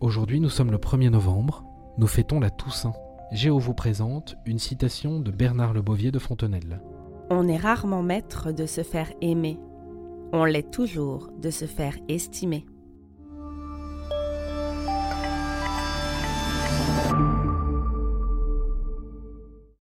Aujourd'hui, nous sommes le 1er novembre, nous fêtons la Toussaint. Géo vous présente une citation de Bernard Le Bovier de Fontenelle. On est rarement maître de se faire aimer. On l'est toujours de se faire estimer.